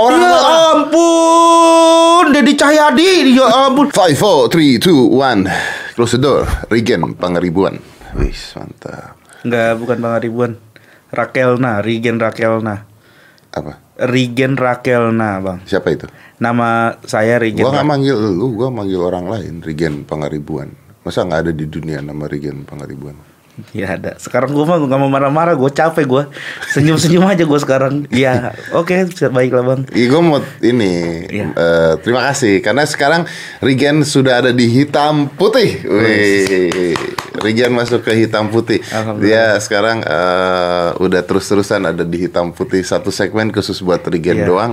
Orang ya marah. ampun, Dedi Cahyadi, ya ampun. Five, four, three, two, one. Close the door. Regen Pangaribuan. Wis mantap. Enggak, bukan Bang Ribuan. Rakelna, Rigen Rakelna. Apa? Rigen Rakelna, Bang. Siapa itu? Nama saya Rigen. Gua nggak manggil lu, gua manggil orang lain. Regen Pangaribuan. Masa nggak ada di dunia nama Regen Pangaribuan? Ya ada. Sekarang gue mah gak mau marah-marah, gue capek gue. Senyum-senyum aja gue sekarang. Ya, oke, baiklah bang. Iya, gue mau ini. Iya. eh, terima kasih karena sekarang Regen sudah ada di hitam putih. Wih, Regen masuk ke hitam putih. Dia sekarang eh, udah terus-terusan ada di hitam putih satu segmen khusus buat Regen Iya. doang.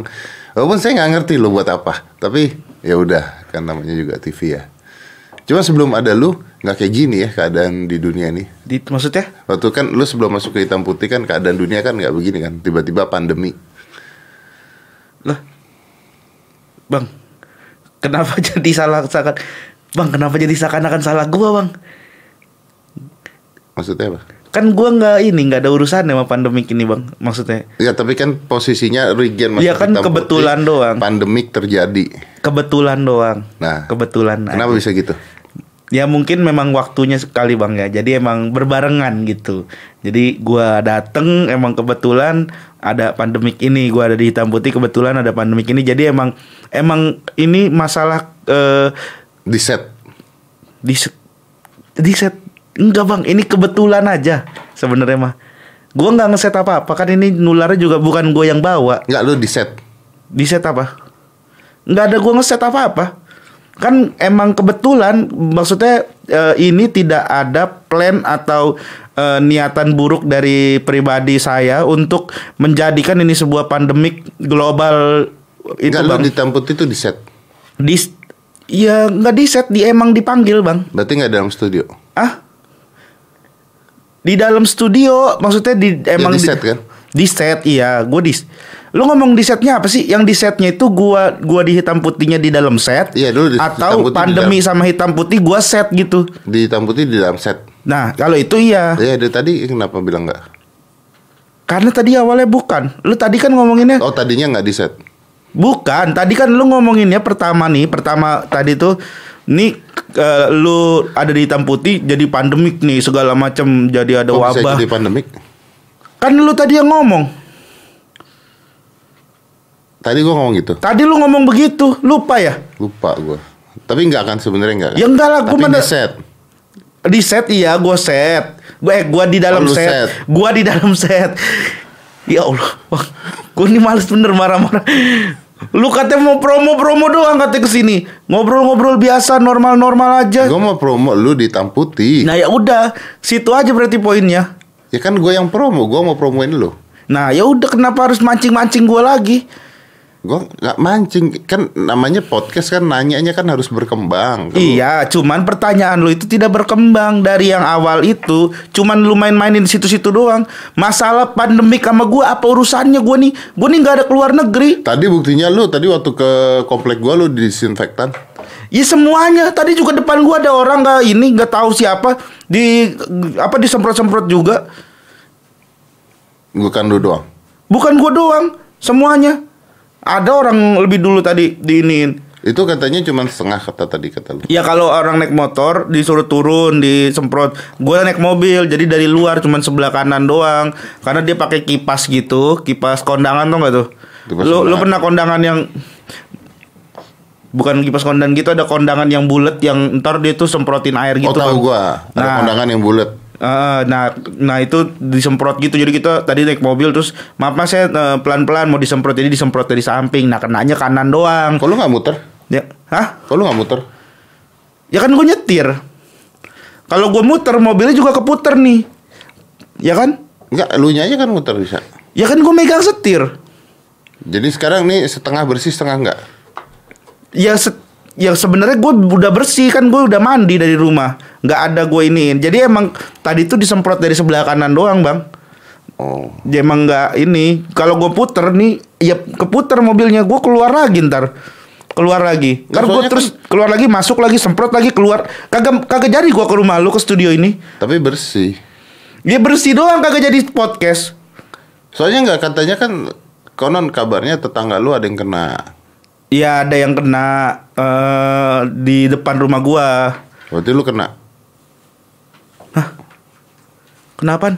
Walaupun saya nggak ngerti lo buat apa, tapi ya udah kan namanya juga TV ya. Cuma sebelum ada lu nggak kayak gini ya keadaan di dunia nih. Di, maksudnya? Waktu kan lu sebelum masuk ke hitam putih kan keadaan dunia kan nggak begini kan. Tiba-tiba pandemi. Lah, bang, kenapa jadi salah sakan? Bang, kenapa jadi seakan-akan salah gue bang? Maksudnya apa? Kan gue nggak ini nggak ada urusan sama pandemik ini bang. Maksudnya Ya tapi kan posisinya Regen masuk Iya, kan hitam kebetulan putih, doang. Pandemik terjadi. kebetulan doang. Nah. kebetulan. Kenapa aja. bisa gitu? Ya mungkin memang waktunya sekali bang ya. Jadi emang berbarengan gitu. Jadi gua dateng emang kebetulan ada pandemik ini. Gua ada di hitam putih kebetulan ada pandemik ini. Jadi emang emang ini masalah eh, Di set. di set, di set enggak bang. Ini kebetulan aja sebenarnya mah. Gua nggak ngeset apa apa kan ini nularnya juga bukan gue yang bawa. Enggak lu di set. Di set apa? Nggak ada gua ngeset apa-apa. Kan emang kebetulan maksudnya eh, ini tidak ada plan atau eh, niatan buruk dari pribadi saya untuk menjadikan ini sebuah pandemik global itu Enggak bang. putih itu di set. Di, ya nggak di set, di emang dipanggil bang. Berarti nggak dalam studio. Ah? Di dalam studio maksudnya di emang di set, kan? Di set iya, gue di Lu ngomong di setnya apa sih? Yang di setnya itu gua gua di hitam putihnya di dalam set Iya, dulu di hitam atau putih di pandemi sama hitam putih gua set gitu. Di hitam putih di dalam set. Nah, kalau itu iya. Ya dari tadi kenapa bilang enggak? Karena tadi awalnya bukan. Lu tadi kan ngomonginnya Oh tadinya nggak di set. bukan. Tadi kan lu ngomonginnya pertama nih, pertama tadi tuh nih eh, lu ada di hitam putih jadi pandemik nih segala macam jadi ada bisa wabah. jadi pandemik? Kan lu tadi yang ngomong. Tadi gua ngomong gitu. Tadi lu ngomong begitu, lupa ya? Lupa gua. Tapi nggak akan sebenarnya nggak. kan? Ya enggak lah, gua Tapi mana- set. Di set iya, gua set. Gue eh, gua di dalam Oh, set. set. Gua di dalam set. Ya Allah. Gua ini males bener marah-marah. Lu katanya mau promo-promo doang katanya ke sini Ngobrol-ngobrol biasa, normal-normal aja. Gua mau promo lu di hitam putih. Nah ya udah, situ aja berarti poinnya. Ya kan gue yang promo, gue mau promoin lu. Nah ya udah kenapa harus mancing-mancing gua lagi? Gue nggak mancing, kan namanya podcast kan nanyanya kan harus berkembang. Kalau- Iya, cuman pertanyaan lu itu tidak berkembang dari yang awal itu, cuman lu main-mainin di situ-situ doang. Masalah pandemik sama gua apa urusannya gua nih? Gua nih nggak ada keluar negeri. Tadi buktinya lu tadi waktu ke komplek gua lu disinfektan. Ya semuanya. Tadi juga depan gua ada orang nggak ini nggak tahu siapa di apa disemprot-semprot juga. Bukan lu doang. Bukan gua doang, semuanya. Ada orang lebih dulu tadi diinin. Itu katanya cuma setengah kata tadi kata lu. Ya kalau orang naik motor disuruh turun disemprot. Gue naik mobil jadi dari luar cuman sebelah kanan doang. Karena dia pakai kipas gitu, kipas kondangan tuh nggak tuh? Kipas Lu lu pernah kondangan yang bukan kipas kondangan gitu ada kondangan yang bulat yang ntar dia tuh semprotin air gitu. oh tahu Bang. gua, ada Nah. kondangan yang bulat. Eh, nah, nah itu disemprot gitu. Jadi kita tadi naik mobil terus, maaf mas saya eh, pelan-pelan mau disemprot. Jadi disemprot dari samping. Nah kenanya kanan doang. Lu nggak muter? Ya, hah? Lu nggak muter? Ya kan gue nyetir. Kalau gue muter mobilnya juga keputer nih. Ya kan? Enggak, lu nya aja kan muter bisa. Ya kan gue megang setir. Jadi sekarang nih setengah bersih setengah enggak. Ya se ya sebenarnya gue udah bersih kan gue udah mandi dari rumah. nggak ada gue iniin. Jadi emang tadi tuh disemprot dari sebelah kanan doang bang. Oh. Dia emang nggak ini. Kalau gue puter nih, ya keputer mobilnya gue keluar lagi ntar. Keluar lagi. Kan gue terus keluar lagi, masuk lagi, semprot lagi, keluar. Kagak kagak jadi gue ke rumah lu ke studio ini. Tapi bersih. Dia bersih doang kagak jadi podcast. Soalnya nggak katanya kan konon kabarnya tetangga lu ada yang kena. Iya ada yang kena eh di depan rumah gua. Berarti lu kena. Kenapa?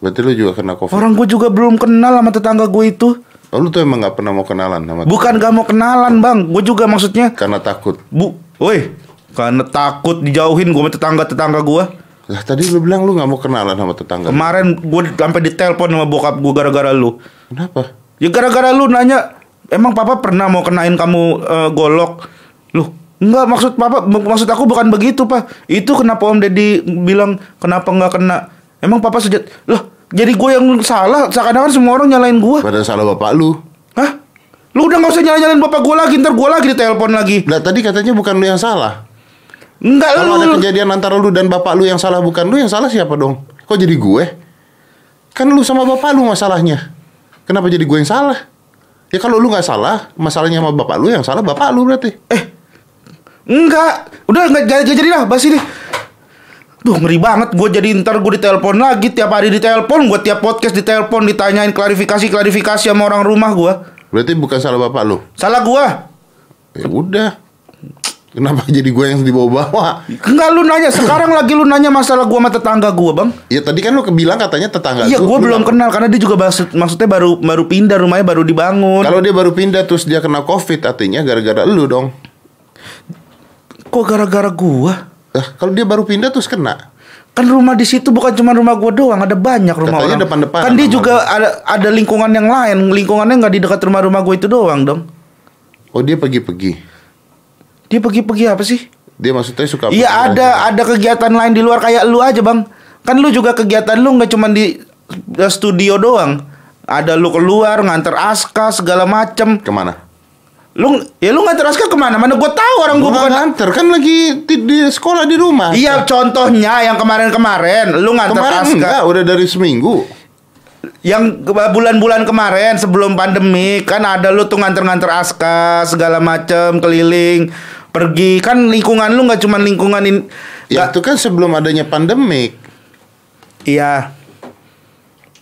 Berarti lu juga kena covid. Orang gua juga belum kenal sama tetangga gua itu. Oh, lu tuh emang nggak pernah mau kenalan sama Bukan gak mau kenalan bang, gue juga maksudnya karena takut. bu, woi, karena takut dijauhin gue sama tetangga tetangga gue. Lah tadi lu bilang lu nggak mau kenalan sama tetangga. Kemarin gue sampai ditelepon sama bokap gue gara-gara lu. Kenapa? Ya gara-gara lu nanya, emang papa pernah mau kenain kamu eh, golok? Lu, enggak maksud papa, mak- maksud aku bukan begitu pak. Itu kenapa om deddy bilang kenapa nggak kena? Emang papa sejat, loh jadi gue yang salah, seakan-akan semua orang nyalain gue. Pada salah bapak lu. Hah? Lu udah nggak usah nyalain bapak gue lagi, ntar gue lagi ditelepon lagi. Lah tadi katanya bukan lu yang salah. Enggak Kalau ada lu. kejadian antara lu dan bapak lu yang salah bukan lu yang salah siapa dong? Kok jadi gue? Kan lu sama bapak lu masalahnya. Kenapa jadi gue yang salah? Ya kalau lu nggak salah, masalahnya sama bapak lu yang salah bapak lu berarti. Eh, enggak. Udah enggak jadi, jadi lah, bahas ini. Duh ngeri banget gue jadi ntar gue ditelepon lagi tiap hari ditelepon gue tiap podcast ditelepon ditanyain klarifikasi klarifikasi sama orang rumah gue Berarti bukan salah bapak lu. salah gue Ya udah. Kenapa jadi gue yang dibawa-bawa? enggak lu nanya. Sekarang lagi lu nanya masalah gue sama tetangga gue bang. Ya tadi kan lu bilang katanya tetangga iya gue lu belum kenal karena dia juga maksud maksudnya baru baru pindah rumahnya baru dibangun. Kalau dia baru pindah terus dia kena covid artinya gara-gara lu dong. kok gara-gara gue Lah, kalau dia baru pindah terus kena. kan rumah di situ bukan cuma rumah gue doang ada banyak rumah Katanya orang. depan-depanan kan dia juga ada ada lingkungan yang lain. Lingkungannya nggak di dekat rumah-rumah gue itu doang dong. Oh dia pergi-pergi. Dia pergi-pergi apa sih Dia maksudnya suka Iya ada ada kegiatan lain di luar kayak lu aja bang. Kan lu juga kegiatan lu nggak cuma di di studio doang. Ada lu keluar nganter aska segala macem. aja. Ke mana? Lu ya lu nganter aska ke mana? Mana gue tahu orang gue Gua bukan. nganter kan lagi di, di sekolah di rumah. Iya contohnya yang kemarin-kemarin lu nganter Kemarin aska. enggak, udah dari seminggu. Yang bulan-bulan kemarin sebelum pandemi kan ada lu tuh nganter-nganter aska segala macem keliling pergi kan lingkungan lu nggak cuma lingkungan in, Ya itu kan sebelum adanya pandemik. iya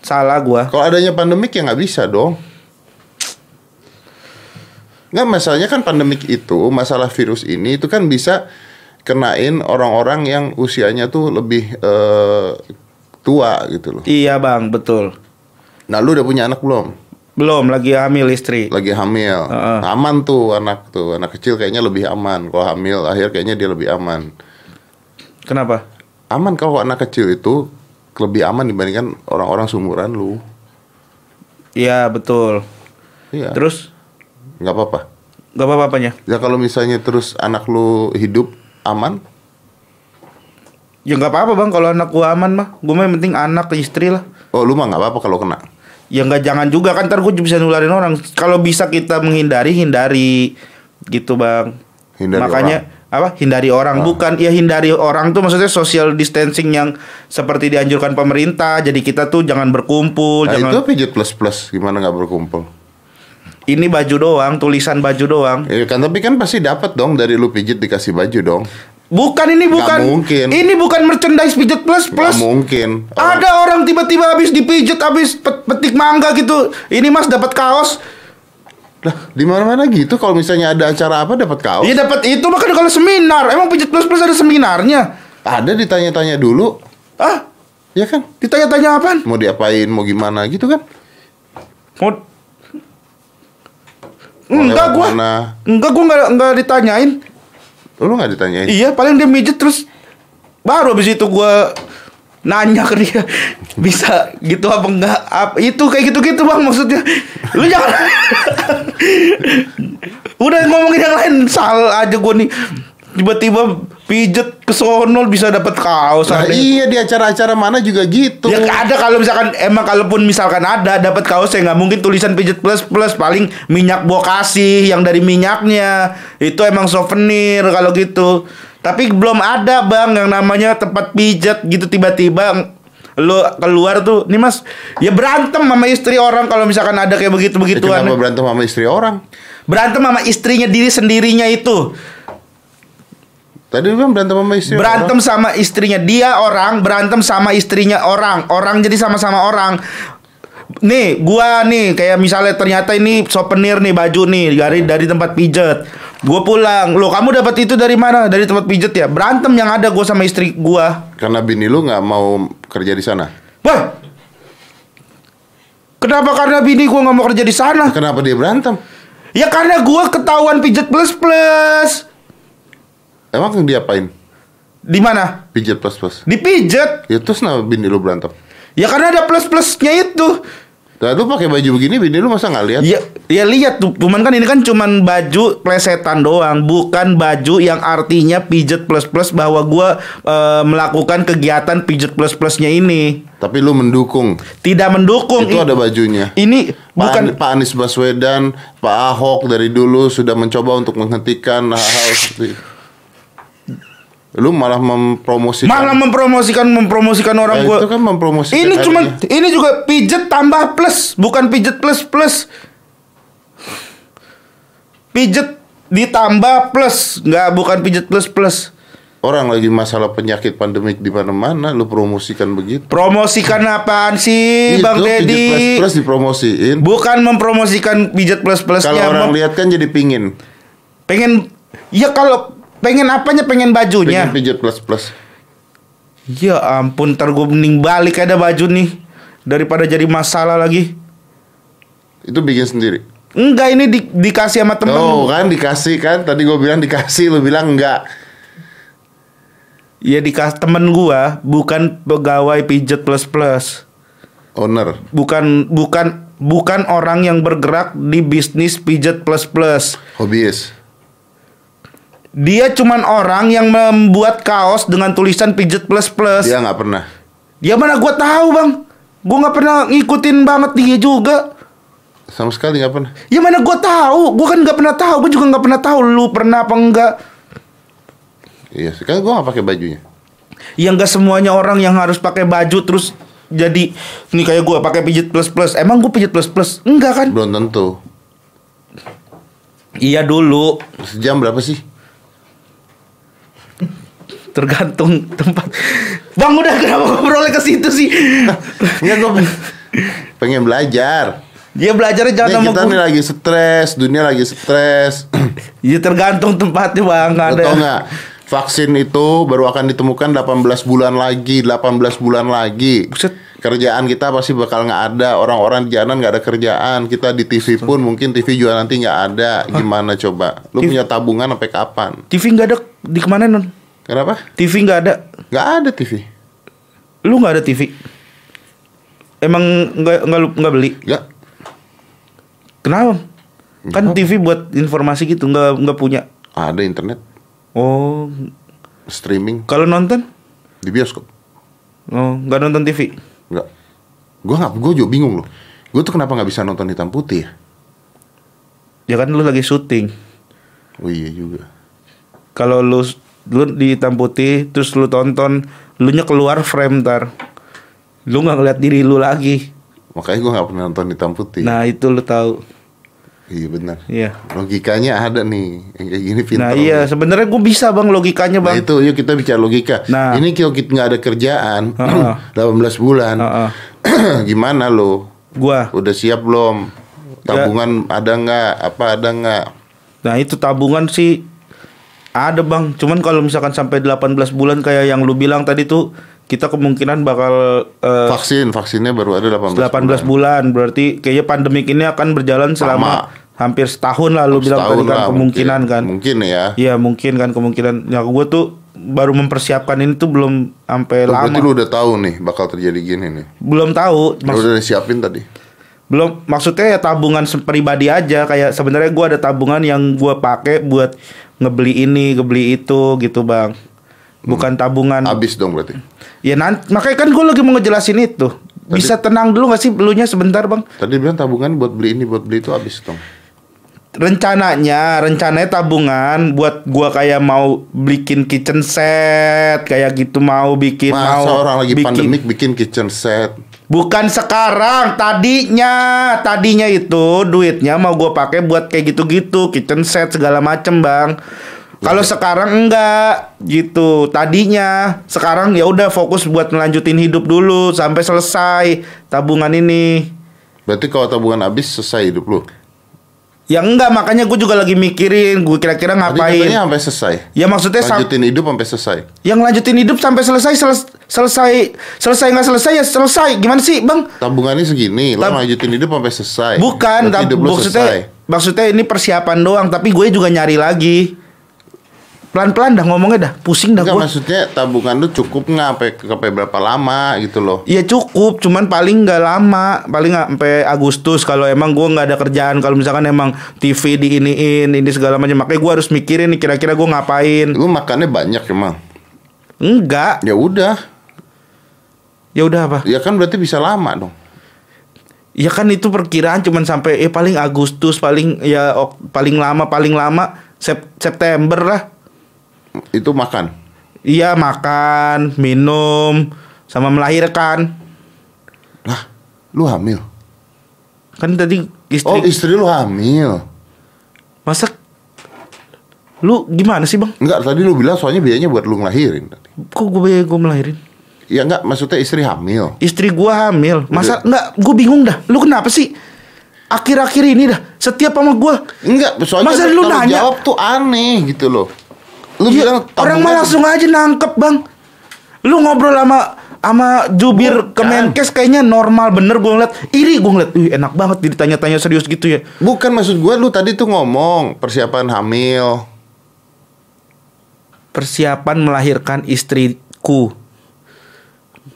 salah gua Kalau adanya pandemik ya nggak bisa dong. Nggak masalahnya kan pandemik itu masalah virus ini itu kan bisa kenain orang-orang yang usianya tuh lebih eh, tua gitu loh. Iya bang, betul. Nah lu udah punya anak belum? Belum lagi hamil istri. Lagi hamil, Heeh. aman tuh anak tuh anak kecil kayaknya lebih aman. Kalau hamil akhir kayaknya dia lebih aman. Kenapa? Aman kalau anak kecil itu lebih aman dibandingkan orang-orang seumuran lu. Iya betul. Iya. Terus nggak apa-apa. gak apa apanya? Ya kalau misalnya terus anak lu hidup aman, Ya nggak apa-apa bang kalau anak gua aman mah. Gua mah yang penting anak istri lah. oh lu mah nggak apa-apa kalau kena. Ya nggak jangan juga kan ntar gua bisa nularin orang. Kalau bisa kita menghindari hindari gitu bang. Hindari Makanya apa? Hindari orang bukan ya hindari orang tuh maksudnya social distancing yang seperti dianjurkan pemerintah. Jadi kita tuh jangan berkumpul, Nah jangan itu pijat plus plus gimana nggak berkumpul? ini baju doang, tulisan baju doang. Ya kan tapi kan pasti dapat dong dari lu pijit dikasih baju dong. Bukan ini bukan mungkin. Ini bukan merchandise pijat plus plus. mungkin. Orang- Ada orang tiba-tiba habis dipijit habis pet- petik mangga gitu. Ini Mas dapat kaos. Lah di mana-mana gitu kalau misalnya ada acara apa dapat kaos. Iya dapat itu makanya kalau seminar. Emang pijat plus plus ada seminarnya? Ada ditanya-tanya dulu, Ah, ya kan? ditanya-tanya apaan? Mau diapain, mau gimana gitu kan? Mau Enggak gua. mana? Enggak gua enggak enggak ditanyain. Lu nggak ditanyain? Iya, paling dia mijet terus baru habis itu gua nanya ke dia bisa gitu apa enggak? Apa itu kayak gitu-gitu bang maksudnya. Lu jangan udah ngomongin yang lain salah aja gua nih. Tiba-tiba pijet ke sono bisa dapat kaos Nah, ada. iya di acara-acara mana juga gitu. Ya ada kalau misalkan emang kalaupun misalkan ada dapat kaos ya nggak mungkin tulisan pijet plus plus paling minyak bokasih yang dari minyaknya itu emang souvenir kalau gitu. Tapi belum ada bang yang namanya tempat pijat gitu tiba-tiba lu keluar tuh nih mas ya berantem sama istri orang kalau misalkan ada kayak begitu Ya, begituan kenapa berantem sama istri orang? berantem sama istrinya diri sendirinya itu Tadi bilang berantem sama istri berantem sama istrinya dia orang berantem sama istrinya orang orang jadi sama-sama orang nih gua nih kayak misalnya ternyata ini souvenir nih baju nih dari dari tempat pijet. Gua pulang, lo kamu dapat itu dari mana? Dari tempat pijet ya. Berantem yang ada gua sama istri gua. Karena bini lu nggak mau kerja di sana. Wah. Kenapa karena bini gua nggak mau kerja di sana? Kenapa dia berantem? Ya karena gua ketahuan pijet plus plus. Emang diapain? Di mana? Pijat plus plus. Dipijet. Ya terus kenapa bini lu berantem? Ya karena ada plus plusnya itu. Nah, lu pakai baju begini bini lu masa nggak lihat? Ya, ya lihat tuh, cuman kan ini kan cuman baju plesetan doang, bukan baju yang artinya pijet plus plus bahwa gua eh, melakukan kegiatan pijet plus plusnya ini. Tapi lu mendukung. Tidak mendukung. Itu ada bajunya. Ini Pak, bukan An- Pak Anies Baswedan, Pak Ahok dari dulu sudah mencoba untuk menghentikan hal-hal seperti itu. Lu malah mempromosikan. malah mempromosikan mempromosikan orang gua. itu kan mempromosikan Ini cuman adanya. ini juga pijet tambah plus, bukan pijet plus plus. Pijet ditambah plus, nggak bukan pijet plus plus. Orang lagi masalah penyakit pandemik di mana-mana, lu promosikan begitu. Promosikan apaan sih, Bang Itu pijat Deddy? plus plus dipromosiin. Bukan mempromosikan pijet plus plusnya. Kalau orang lihat kan jadi pingin. pengen ya kalau pengen apanya pengen bajunya. Pengen pijat plus plus. Ya ampun, ntar gue mending balik ada baju nih daripada jadi masalah lagi. Itu bikin sendiri. Enggak ini di- dikasih sama temen. Oh kan dikasih kan Tadi gue bilang dikasih Lu bilang enggak Ya dikasih temen gua bukan pegawai pijet plus plus. Owner Bukan bukan bukan orang yang bergerak di bisnis pijet plus plus. Hobiis Dia cuman orang yang membuat kaos dengan tulisan pijet plus plus. Dia nggak pernah Ya mana gua tahu bang. Gua nggak pernah ngikutin banget dia juga. Sama sekali nggak pernah Ya mana gua tahu. Gua kan nggak pernah tahu. Gua juga nggak pernah tahu lu pernah apa enggak. Iya sih Kan gue nggak pakai bajunya Ya nggak semuanya orang yang harus pakai baju terus jadi ini kayak gua pakai pijet plus plus. Emang gua pijet plus plus? Enggak kan? Belum tentu Iya dulu. Sejam berapa sih? Tergantung tempat. Bang udah kenapa ngobrolnya ke situ sih? Enggak gue pengen belajar Dia belajarnya jangan sama kita gua. nih lagi stres Dunia lagi stres Ya tergantung tempatnya bang. Lo ada. tau nggak? Vaksin itu baru akan ditemukan 18 bulan lagi 18 bulan lagi Buset. Kerjaan kita pasti bakal nggak ada Orang-orang di jalan nggak ada kerjaan Kita di TV pun mungkin TV juga nanti nggak ada Gimana coba? Lu punya tabungan sampai kapan? TV nggak ada di ke mana non? Kenapa? TV nggak ada. Nggak ada TV Lu nggak ada TV? Emang nggak nggak nggak beli? Nggak Kenapa? Kan TV buat informasi gitu nggak nggak punya. Ada internet Oh, Streaming kalau nonton? Di bioskop Oh, nggak nonton TV. Nggak Gue nggak, gue juga bingung loh Gue tuh kenapa nggak bisa nonton hitam putih ya? Ya kan lu lagi syuting. Oh iya juga Kalau lu lu di hitam putih terus lu tonton, lu nya keluar frame ntar. Lu nggak ngeliat diri lu lagi. Makanya gue nggak pernah nonton hitam putih Nah, itu lu tahu. Iya benar Iya. Logikanya ada nih Yang kayak gini pintar Nah, iya sebenarnya gue bisa Bang logikanya, Nah Bang. itu yuk kita bicara logika. Nah. Ini kalau kita nggak ada kerjaan, Heeh. 18 bulan, Heeh. gimana lo? Gua. Udah siap belum? Tabungan ada nggak? Apa ada nggak? Nah, itu tabungan sih ada, Bang. Cuman kalau misalkan sampai 18 bulan kayak yang lu bilang tadi tuh kita kemungkinan bakal eh, Vaksin, vaksinnya baru ada 18, 18 bulan. Berarti kayaknya pandemik ini akan berjalan selama hampir setahun lah lu bilang tadi kan lah, kemungkinan mungkin. kan. Mungkin ya. Iya, mungkin kan kemungkinan. Ya gue tuh baru mempersiapkan ini tuh belum sampai Oh, Berarti lama. lu udah tahu nih bakal terjadi gini nih. Belum tahu. Lu Maks- udah siapin tadi. Belum maksudnya ya tabungan pribadi aja kayak sebenarnya gua ada tabungan yang gua pakai buat ngebeli ini ngebeli itu gitu bang bukan tabungan Abis dong berarti. ya nanti makanya kan gue lagi mau ngejelasin itu bisa tenang dulu gak sih belunya sebentar bang Tadi bilang tabungan buat beli ini, buat beli itu abis dong. rencananya rencananya tabungan buat gua kayak mau bikin kitchen set kayak gitu mau bikin Masa mau orang lagi bikin- pandemik bikin kitchen set. Bukan sekarang, tadinya, tadinya itu duitnya mau gue pakai buat kayak gitu-gitu, kitchen set segala macem bang. Kalau sekarang enggak gitu, tadinya. Sekarang ya udah fokus buat melanjutin hidup dulu sampai selesai tabungan ini. Berarti kalau tabungan habis selesai hidup lu. Ya enggak, makanya gue juga lagi mikirin gue kira-kira ngapain. katanya sampai selesai. Ya maksudnya Lanjutin hidup sampai selesai. yang lanjutin hidup sampai selesai seles- selesai selesai nggak selesai ya selesai. Gimana sih, Bang? Tabungannya segini, lo Tab- lanjutin hidup sampai selesai. Bukan, hidup maksudnya selesai. maksudnya ini persiapan doang, tapi gue juga nyari lagi. Pelan-pelan dah ngomongnya dah, pusing dah Enggak gue. maksudnya tabungan lu cukup nggak sampai sampai berapa lama gitu loh. Iya cukup, cuman paling nggak lama, paling nggak sampai Agustus kalau emang gue nggak ada kerjaan, kalau misalkan emang TV diiniin, ini segala macam, makanya gue harus mikirin nih kira-kira gue ngapain. Lu makannya banyak emang. Enggak, Ya udah, ya udah apa? ya kan berarti bisa lama dong. Ya kan itu perkiraan cuman sampai eh paling Agustus, paling ya ok- paling lama paling lama Sep- September lah. Itu makan. Iya makan, minum, sama melahirkan. Lah, lu hamil. Kan tadi istri Oh, istri lu hamil. masa lu gimana sih bang? Enggak, tadi lu bilang soalnya biayanya buat lu ngelahirin tadi. Kok gue gue melahirin? Ya enggak, maksudnya istri hamil. Istri gua hamil. Masa enggak? Gue bingung dah. Lu kenapa sih? Akhir-akhir ini dah setiap sama gua. Enggak, soalnya Masa lu nanya? jawab tuh aneh gitu loh. Lu Iya, bilang orang mah langsung aja nangkep bang. Lu ngobrol sama sama jubir Bukan. Kemenkes kayaknya normal bener gue ngeliat iri gue ngeliat Wih, enak banget ditanya-tanya serius gitu ya Bukan maksud gua lu tadi tuh ngomong persiapan hamil. persiapan melahirkan istriku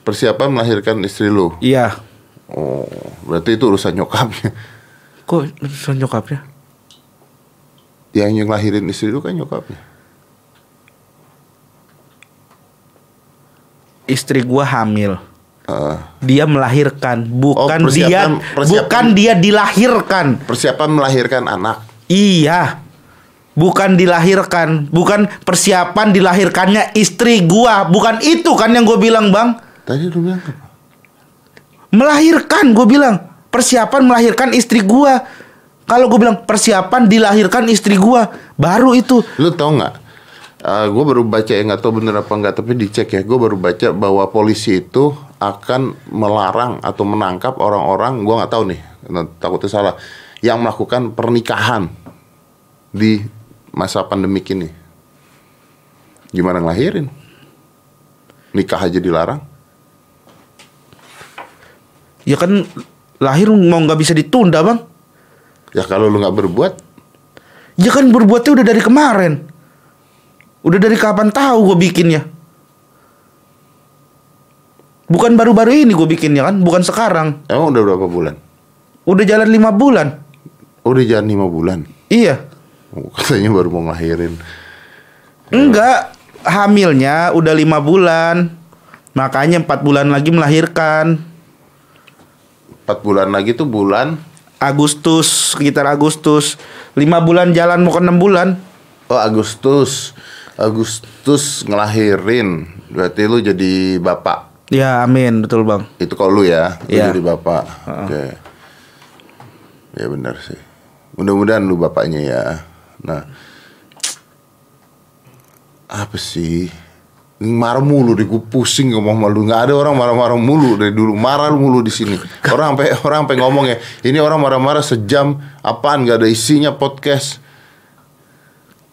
Persiapan melahirkan istri lu. iya Oh, berarti itu urusan nyokapnya. kok urusan nyokapnya Yang yang lahirin istri lu kan nyokapnya. Istri gua hamil Eh, dia melahirkan bukan Oh, dia persiapan. bukan dia dilahirkan persiapan melahirkan anak. iya bukan dilahirkan bukan persiapan dilahirkannya istri gua bukan itu kan yang gue bilang bang Tadi lu bilang apa? melahirkan gue bilang persiapan melahirkan istri gua kalau gue bilang persiapan dilahirkan istri gua baru itu Lu tau nggak? Gue baru baca ya nggak tahu bener apa nggak tapi dicek ya. Gue baru baca bahwa polisi itu akan melarang atau menangkap orang-orang. Gue nggak tahu nih, nah, takutnya salah. Yang melakukan pernikahan di masa pandemik ini. Gimana ngelahirin? Nikah aja dilarang. ya kan lahir mau nggak bisa ditunda bang Ya kalau lu nggak berbuat, ya kan berbuatnya udah dari kemarin udah dari kapan tahu gue bikinnya? Bukan baru-baru ini gue bikinnya kan bukan sekarang. Emang udah berapa bulan? udah jalan lima bulan. Oh, udah jalan lima bulan. iya. Oh, katanya baru mau ngelahirin. enggak. Hamilnya udah lima bulan. Makanya empat bulan lagi melahirkan. Empat bulan lagi tuh bulan? Agustus sekitar Agustus. Lima bulan jalan mau ke enam bulan. Oh Agustus Agustus ngelahirin Berarti lu jadi bapak. Ya amin betul bang. Itu kalau lu ya Lu Iya. jadi bapak. Oke. Ya benar sih. Mudah-mudahan lu bapaknya ya. Nah Apa sih? Marah mulu deh gue pusing ngomong sama lu. Gak ada orang marah-marah mulu dari dulu. Marah mulu di sini. Orang sampai orang sampai ngomong ya Ini orang marah-marah sejam Apaan? Gak ada isinya podcast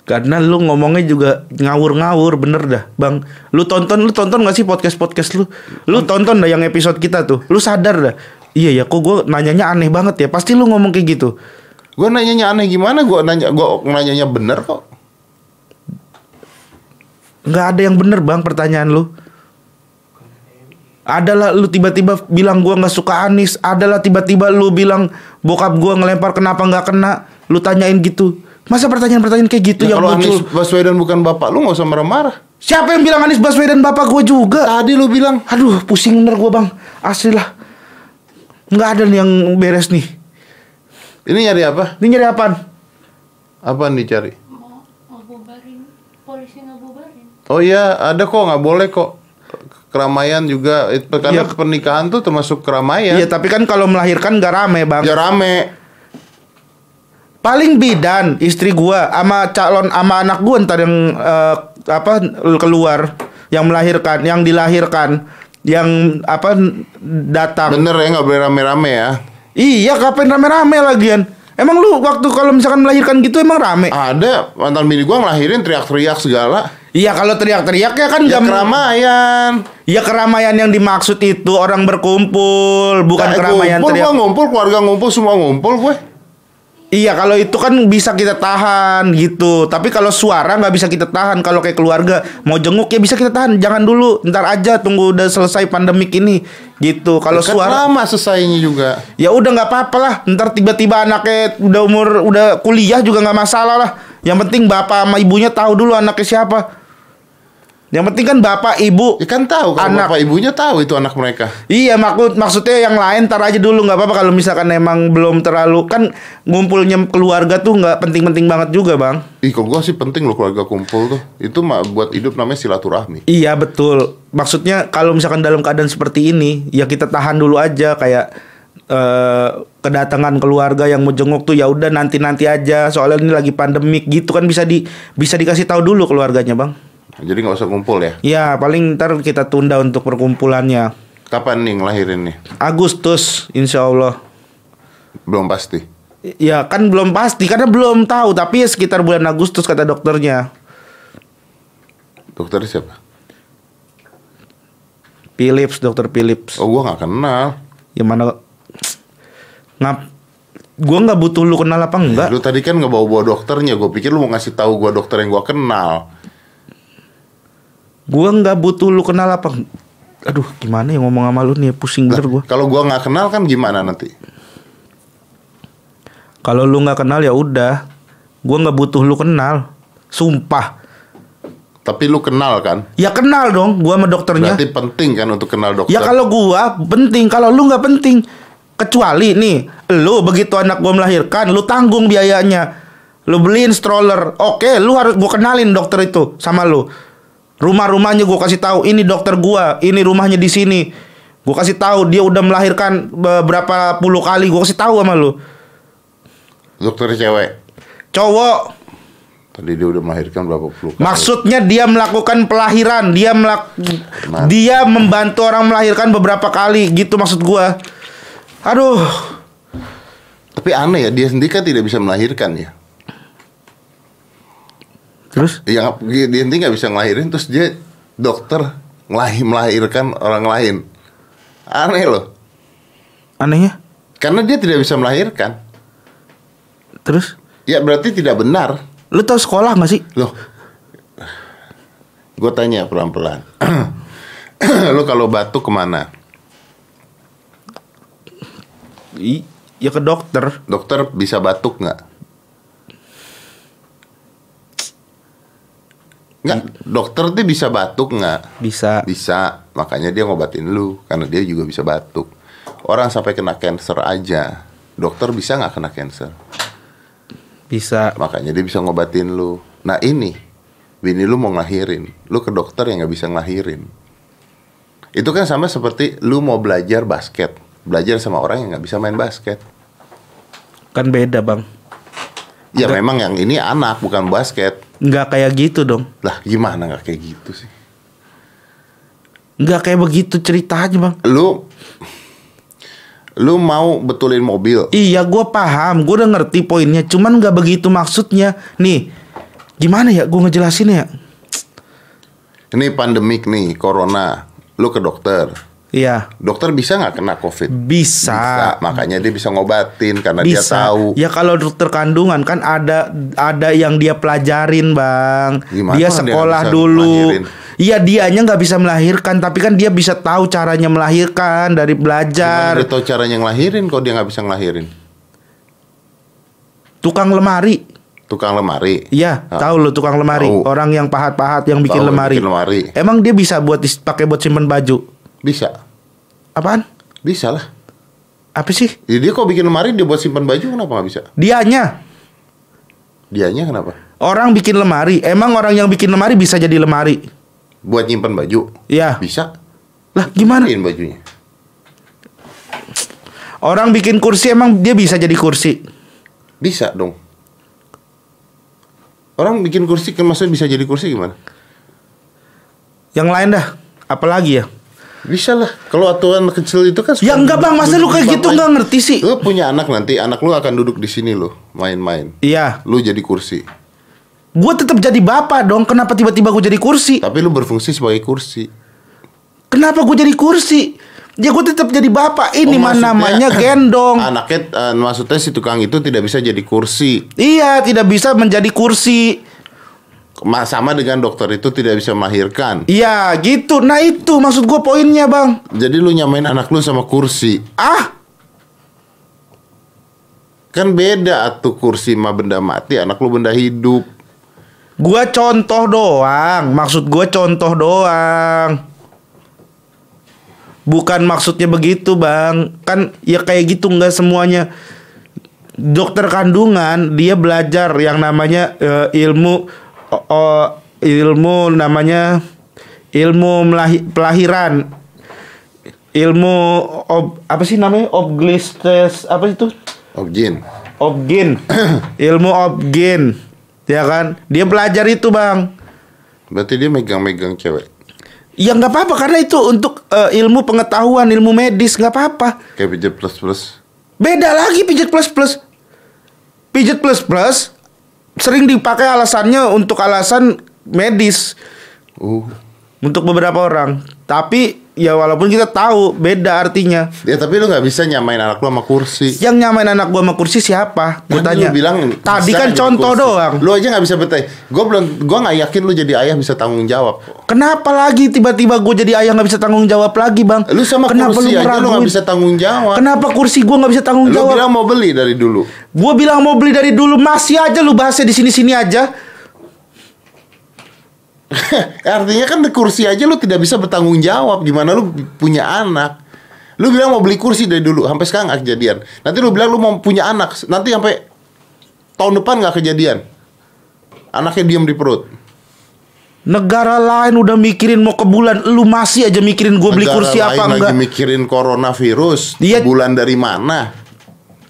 Karena lu ngomongnya juga ngawur-ngawur bener dah Bang. Lu tonton Lu tonton gak sih podcast-podcast lu? Lu tonton. dah yang episode kita tuh? Lu sadar dah? Iya ya kok gue nanyanya aneh banget ya? Pasti lu ngomong kayak gitu. Gue nanyanya aneh gimana? Gue nanya, gue nanyanya bener kok. nggak ada yang bener bang pertanyaan lu. Adalah lu tiba-tiba bilang gua nggak suka Anis. Adalah tiba-tiba lu bilang Bokap gua ngelempar kenapa nggak kena. Lu tanyain gitu Masa pertanyaan-pertanyaan kayak gitu Ya, yang kalau muncul Anies Baswedan bukan bapak lu nggak usah marah-marah. Siapa yang bilang Anies Baswedan bapak gua juga Tadi lu bilang Aduh pusing bener gua bang Asli lah Nggak ada nih yang beres nih ini nyari apa? Ini nyari apaan? Apaan dicari? mau ngebubarin polisi ngebubarin Oh iya, ada kok nggak boleh kok. Keramaian juga, itu karena Iya. pernikahan tuh termasuk keramaian. Iya tapi kan kalau melahirkan nggak rame bang Ya rame. Paling bidan istri gua sama calon sama anak gua ntar yang eh, apa keluar yang melahirkan, yang dilahirkan, yang apa datang. Bener ya nggak boleh rame-rame ya. Iya, kapan rame-rame lagian? Emang lu waktu kalau misalkan melahirkan gitu emang rame? Ada mantan bini gua ngelahirin teriak-teriak segala. Iya, kalau teriak-teriak ya kan Ya nggak- keramaian. Ya keramaian yang dimaksud itu orang berkumpul, bukan Kayak keramaian ngumpul, teriak. gua ngumpul, keluarga ngumpul, semua ngumpul gue. Iya kalau itu kan bisa kita tahan gitu. Tapi kalau suara nggak bisa kita tahan. Kalau kayak keluarga mau jenguk ya bisa kita tahan. Jangan dulu, ntar aja tunggu udah selesai pandemik ini gitu. Kalau Kan suara lama selesainya juga. ya udah nggak apa-apa lah. Ntar tiba-tiba anaknya udah umur udah kuliah juga nggak masalah lah. Yang penting bapak sama ibunya tahu dulu anaknya siapa. Yang penting kan bapak ibu Ya kan tahu kalau Anak. bapak ibunya tahu itu anak mereka. Iya maksud maksudnya yang lain tar aja dulu nggak apa-apa kalau misalkan emang belum terlalu kan ngumpulnya keluarga tuh nggak penting-penting banget juga bang. Ih, kok gua sih penting loh keluarga kumpul tuh. Itu mah buat hidup namanya silaturahmi. Iya betul. Maksudnya kalau misalkan dalam keadaan seperti ini ya kita tahan dulu aja kayak eh, kedatangan keluarga yang mau jenguk tuh ya udah nanti nanti aja soalnya ini lagi pandemik gitu kan bisa di bisa dikasih tahu dulu keluarganya bang. Jadi nggak usah kumpul ya. Ya paling ntar kita tunda untuk perkumpulannya Kapan nih ngelahirin nih? Agustus insya Allah. Belum pasti. Ya kan belum pasti karena belum tahu tapi ya sekitar bulan Agustus kata dokternya. Dokter siapa? Philips, dokter Philips. Oh, gua nggak kenal. Yang mana ngap gua nggak butuh lu kenal apa enggak? Lu tadi kan nggak bawa-bawa dokternya. Gue pikir lu mau ngasih tahu gua dokter yang gua kenal. Gua nggak butuh lu kenal apa. Aduh, gimana ya ngomong sama lu nih pusing bener gua. Kalau gua nggak kenal kan gimana nanti? Kalau lu nggak kenal ya udah. Gua nggak butuh lu kenal. Sumpah. Tapi lu kenal kan? Ya kenal dong gua sama dokternya. Berarti penting kan untuk kenal dokter. Ya kalau gua penting, kalau lu nggak penting. Kecuali nih, lu begitu anak gua melahirkan, lu tanggung biayanya. Lu beliin stroller. Oke, lu harus gua kenalin dokter itu sama lu. Rumah-rumahnya gua kasih tahu, ini dokter gua, ini rumahnya di sini. Gua kasih tahu dia udah melahirkan beberapa puluh kali, gua kasih tahu sama lu. Dokter cewek. Cowok Tadi dia udah melahirkan berapa puluh kali. Maksudnya dia melakukan pelahiran, dia melak Nah. dia membantu orang melahirkan beberapa kali, gitu maksud gua. Aduh, Tapi aneh ya, dia sendiri kan tidak bisa melahirkan ya. Terus Yang dia nggak bisa ngelahirin, terus dia dokter ngelahir melahirkan orang lain. Aneh loh. anehnya, Karena dia tidak bisa melahirkan. terus Ya berarti tidak benar. lu tahu sekolah nggak sih? Loh. Gue tanya pelan-pelan. Lu kalau batuk ke mana? I, ya ke dokter. Dokter bisa batuk nggak? Nggak, dokter tuh bisa batuk nggak? Bisa. Bisa, makanya dia ngobatin lu karena dia juga bisa batuk. Orang sampai kena cancer aja, dokter bisa nggak kena cancer? Bisa. Makanya dia bisa ngobatin lu. Nah ini, bini lu mau ngelahirin, lu ke dokter yang nggak bisa ngelahirin. Itu kan sama seperti lu mau belajar basket, belajar sama orang yang nggak bisa main basket. Kan beda, Bang. Ya memang yang ini anak bukan basket. Nggak kayak gitu dong. Lah gimana nggak kayak gitu sih? Nggak kayak begitu ceritanya, Bang. Lu lu mau betulin mobil, Iya, gua paham. Gua udah ngerti poinnya. Cuman nggak begitu maksudnya. Nih, gimana ya gua ngejelasin ya? ini pandemik nih, corona, lu ke dokter. Iya, Dokter bisa nggak kena covid? bisa. Makanya dia bisa ngobatin karena dia bisa. tahu. Ya kalau dokter kandungan kan ada ada yang dia pelajarin, Bang. Gimana dia dia sekolah bisa dulu. melahirin? Iya, dianya nggak bisa melahirkan, tapi kan dia bisa tahu caranya melahirkan dari Gimana belajar. dia tahu caranya ngelahirin kok dia nggak bisa ngelahirin? Tukang lemari. Tukang lemari. Iya, Ah. tahu lo tukang lemari. Tahu. Orang yang pahat-pahat yang bikin Tahu, lemari. bikin lemari. Emang dia bisa buat pakai buat simpen baju? Bisa. Apaan? Bisa lah. Apa sih? Ya, dia kok bikin lemari dia buat simpan baju kenapa nggak bisa? Dianya. Dianya kenapa? Orang bikin lemari. Emang orang yang bikin lemari bisa jadi lemari? Buat nyimpan baju? Iya. Bisa. Lah gimana? Bikin bajunya. Orang bikin kursi emang dia bisa jadi kursi? Bisa dong. Orang bikin kursi maksudnya bisa jadi kursi gimana? Yang lain dah. Apalagi ya? Bisa lah. Kalau aturan kecil itu kan Ya enggak bang, masa lu kayak gitu bangku. nggak ngerti sih? Lu punya anak nanti, anak lu akan duduk di sini lo, main-main. Iya, Lu jadi kursi. gue tetap jadi bapak dong. Kenapa tiba-tiba gue jadi kursi? Tapi lu berfungsi sebagai kursi. Kenapa gue jadi kursi? Ya gue tetap jadi bapak. Ini Oh, mah maksudnya- namanya gendong. Anaknya eh, maksudnya si tukang itu tidak bisa jadi kursi. Iya, tidak bisa menjadi kursi. Ma- Sama dengan dokter itu tidak bisa melahirkan. Iya, gitu. Nah itu maksud gue poinnya bang. Jadi lu nyamain anak lu sama kursi. Ah, Kan beda atuh kursi mah benda mati, anak lu benda hidup. gue contoh doang. Maksud gue contoh doang. Bukan maksudnya begitu bang. Kan ya kayak gitu nggak semuanya. Dokter kandungan dia belajar yang namanya eh, ilmu o- o- ilmu namanya ilmu melahi- pelahiran. Ilmu ob, apa sih namanya? Obglistes apa itu? Objin. obgyn ilmu obgyn ya kan? Dia belajar itu bang. Berarti dia megang-megang cewek. ya nggak apa-apa karena itu untuk eh, ilmu pengetahuan ilmu medis nggak apa-apa. Kayak pijat plus plus. beda lagi pijat plus plus. Pijat plus plus sering dipakai alasannya untuk alasan medis Uh. Untuk beberapa orang tapi ya walaupun kita tahu beda artinya Ya tapi lu nggak bisa nyamain anak lu sama kursi. yang nyamain anak gua sama kursi siapa gue Tadi tanya lu bilang tadi kan contoh kursi. doang Lu aja nggak bisa bertanya. Gue belum, gue nggak yakin lu jadi ayah bisa tanggung jawab. Kenapa lagi tiba-tiba gue jadi ayah nggak bisa tanggung jawab lagi bang? Lu sama Kenapa kursi aja lu nggak ngeraguin? bisa tanggung jawab. Kenapa kursi gue nggak bisa tanggung Lu jawab? bilang mau beli dari dulu. Gue bilang mau beli dari dulu masih aja lu bahasnya di sini-sini aja. Artinya kan di kursi aja lu tidak bisa bertanggung jawab. Gimana lu punya anak? Lu bilang mau beli kursi dari dulu, sampai sekarang nggak kejadian. Nanti lu bilang lu mau punya anak, nanti sampai tahun depan nggak kejadian. Anaknya diem di perut. Negara lain udah mikirin mau ke bulan, lu masih aja mikirin gue beli Negara kursi lain apa lagi enggak? mikirin coronavirus. Iya. Bulan dari mana?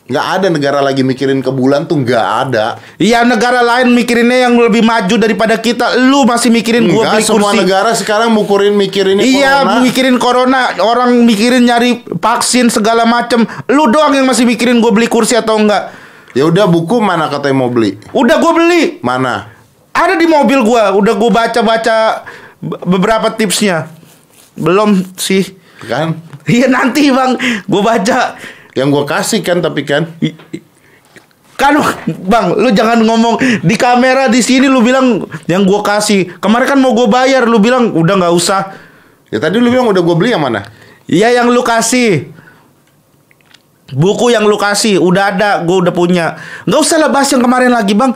Nggak ada negara lagi mikirin ke bulan tuh nggak ada. Iya negara lain mikirinnya yang lebih maju daripada kita. Lu masih mikirin gue Enggak, beli semua kursi. negara sekarang mukurin mikirin ini Iya, corona. mikirin corona, orang mikirin nyari vaksin segala macem. Lu doang yang masih mikirin gue beli kursi atau enggak. Ya udah buku mana katanya mau beli? Udah gue beli. Mana? Ada di mobil gua, udah gua baca-baca be- beberapa tipsnya. Belum sih. Kan? Iya nanti bang, gua baca. Yang gua kasih kan tapi kan. I- i- Kan bang, lu jangan ngomong di kamera di sini lu bilang yang gua kasih. Kemarin kan mau gua bayar, lu bilang udah nggak usah. Ya tadi lu bilang udah gua beli yang mana? Iya yang lu kasih. Buku yang lu kasih udah ada, gua udah punya. Nggak usah lah bahas yang kemarin lagi bang.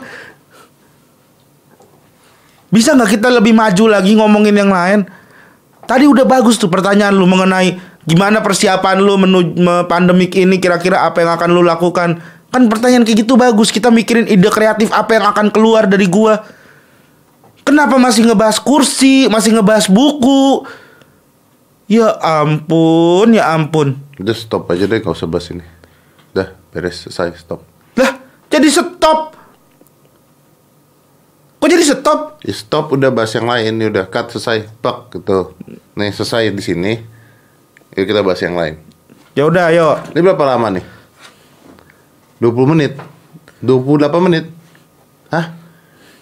Bisa nggak kita lebih maju lagi ngomongin yang lain? Tadi udah bagus tuh pertanyaan lu mengenai gimana persiapan lu menuju pandemik ini kira-kira apa yang akan lu lakukan. Kan pertanyaan kayak gitu bagus. Kita mikirin ide kreatif apa yang akan keluar dari gua. Kenapa masih ngebahas kursi, masih ngebahas buku? Ya ampun, ya ampun. Udah stop aja deh, gak usah bahas ini. Udah, beres, selesai, stop. Lah, jadi stop. Kok jadi stop? Ya stop, udah bahas yang lain. Ya udah, cut, selesai. Tok, gitu. Nih, selesai di sini. Yuk kita bahas yang lain. Ya udah, ayo. Ini berapa lama nih? 20 menit? 28 menit? Hah?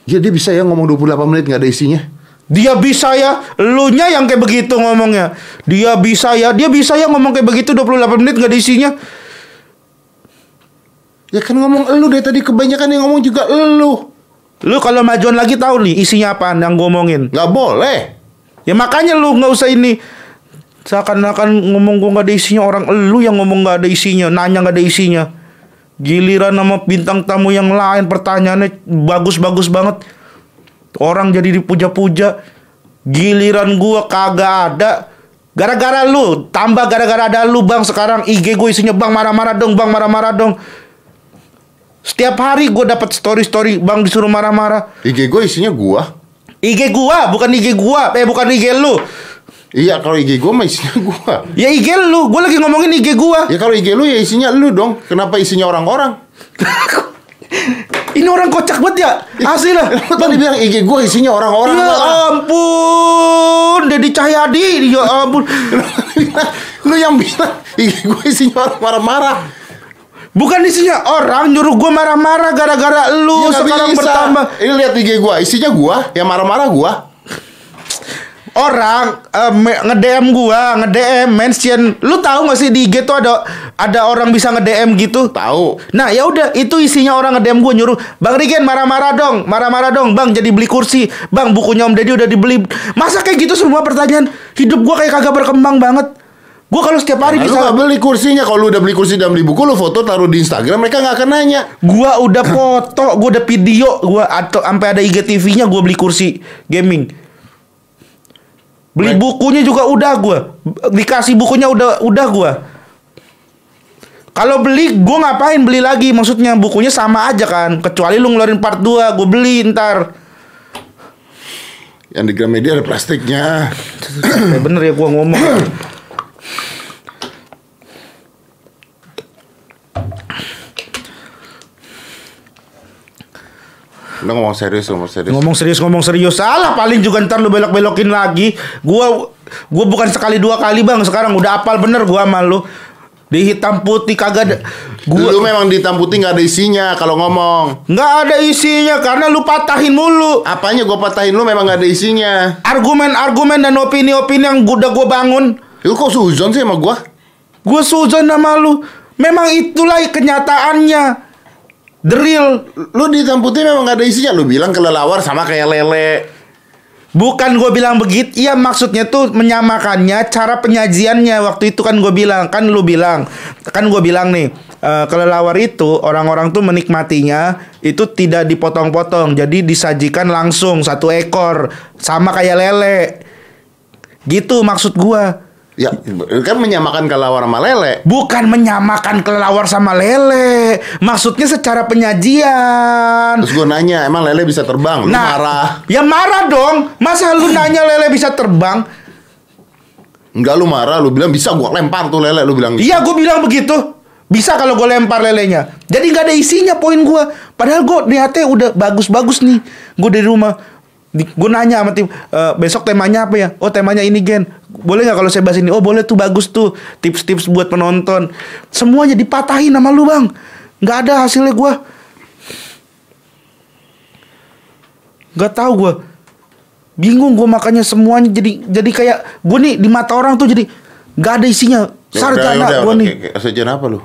Ya dia bisa ya ngomong 28 menit nggak ada isinya? Dia bisa ya, lu nya yang kayak begitu ngomongnya. Dia bisa ya, dia bisa ya ngomong kayak begitu 28 menit gak ada isinya. Ya kan ngomong elu dari tadi kebanyakan yang ngomong juga elu. Lu kalau majuan lagi tahu nih isinya apaan yang gua omongin. Nggak boleh. Ya makanya lu nggak usah ini seakan-akan ngomong gua nggak ada isinya orang lu yang ngomong nggak ada isinya, nanya nggak ada isinya. Giliran sama bintang tamu yang lain pertanyaannya bagus-bagus banget. Orang jadi dipuja-puja. Giliran gua kagak ada. Gara-gara lu, tambah gara-gara ada lu bang sekarang IG gue isinya bang marah-marah dong, bang marah-marah dong. Setiap hari gue dapat story-story bang disuruh marah-marah. IG gue isinya gua. IG gua, bukan IG gua, eh bukan IG lu. Iya kalau IG gue mah isinya gua. Ya IG lu, gue lagi ngomongin IG gua. Ya kalau IG lu ya isinya lu dong. Kenapa isinya orang-orang? Ini orang kocak banget ya, asli lah. Lu tadi bilang IG gue isinya orang-orang. Ya ampun, Dedi Cahyadi, ya ampun. lu yang bilang IG gue isinya orang marah-marah. Bukan isinya orang nyuruh gue marah-marah gara-gara lu Ya, sekarang bisa. bertambah. Ini lihat IG gue, isinya gue yang marah-marah gue. Orang eh, me- nge-DM gua, nge-DM mention. Lu tahu gak sih di IG tuh ada ada orang bisa nge-DM gitu? Tahu. Nah, ya udah itu isinya orang nge-DM gua nyuruh, "Bang Rigen marah-marah dong, marah-marah dong, Bang, jadi beli kursi. Bang, bukunya Om Deddy udah dibeli." Masa kayak gitu semua pertanyaan? Hidup gua kayak kagak berkembang banget. Gua kalau setiap hari Nah, lu bisa gak beli kursinya Kalau lu udah beli kursi dan beli buku Lu foto taruh di Instagram Mereka gak akan nanya Gua udah foto, gua udah video, gua atau sampai ada IGTV-nya gua beli kursi gaming. Beli Baik. bukunya juga udah gua. Dikasih bukunya udah udah gua. Kalau beli gua ngapain beli lagi? Maksudnya bukunya sama aja kan. Kecuali lu ngeluarin part 2, gua beli ntar. Yang di Gramedia ada plastiknya bener ya gua ngomong. Lu ngomong serius ngomong serius. Ngomong serius ngomong serius. Salah paling juga ntar lu belok-belokin lagi. Gua gua bukan sekali dua kali Bang, sekarang udah apal bener gua sama lu. Di hitam putih kagak ada gua Lu memang di hitam putih gak ada isinya Kalau ngomong. Nggak ada isinya karena lu patahin mulu. Apanya gue patahin lu memang gak ada isinya. Argumen-argumen dan opini-opini yang udah gue bangun. Lu kok suzon sih sama gue gue suzon sama lu. Memang itulah kenyataannya the real. Lu di hitam putih memang gak ada isinya. Lu bilang kelelawar sama kayak lele. Bukan gue bilang begitu iya maksudnya tuh menyamakannya cara penyajiannya. Waktu itu kan gue bilang kan lu bilang kan gue bilang nih eh, kelelawar itu orang-orang tuh menikmatinya itu tidak dipotong-potong. Jadi disajikan langsung satu ekor sama kayak lele. Gitu maksud gua Ya kan menyamakan kelelawar sama lele Bukan menyamakan kelelawar sama lele. Maksudnya secara penyajian. Terus gue nanya Emang lele bisa terbang? Lu marah Ya marah dong. Masa lu nanya lele bisa terbang? Enggak lu marah Lu bilang bisa gue lempar tuh lele Lu bilang Iya, gue bilang begitu. Bisa kalau gue lempar lelenya. Jadi nggak ada isinya poin gue. Padahal gue niatnya udah bagus-bagus nih. Gue dari rumah. Gue nanya sama tim, "E, besok temanya apa ya? Oh temanya ini Gen. Boleh nggak kalau saya bahas ini? Oh boleh tuh bagus tuh. Tips-tips buat penonton. Semuanya dipatahin sama lu bang. Nggak ada hasilnya gue. Nggak tahu gue. Bingung gue makanya semuanya jadi jadi kayak gue nih di mata orang tuh jadi nggak ada isinya. Ya Sarjana udah, gue nih. Sarjana apa lu?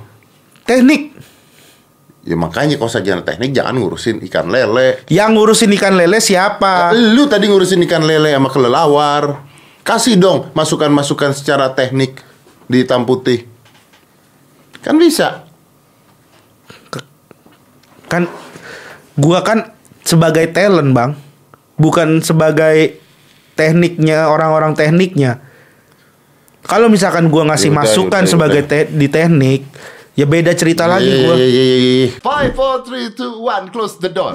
Teknik. Ya makanya kalau sarjana teknik jangan ngurusin ikan lele. Yang ngurusin ikan lele siapa? Lu tadi ngurusin ikan lele sama kelelawar. Kasih dong masukan-masukan secara teknik di hitam putih. Kan bisa. Kan gua kan sebagai talent, Bang. Bukan sebagai tekniknya orang-orang tekniknya. Kalau misalkan gua ngasih Ya masukan ya udah, sebagai ya te- di teknik, ya beda cerita lagi Iya, gua. iya, iya, iya, iya. Five, four, three, two, one, close the door.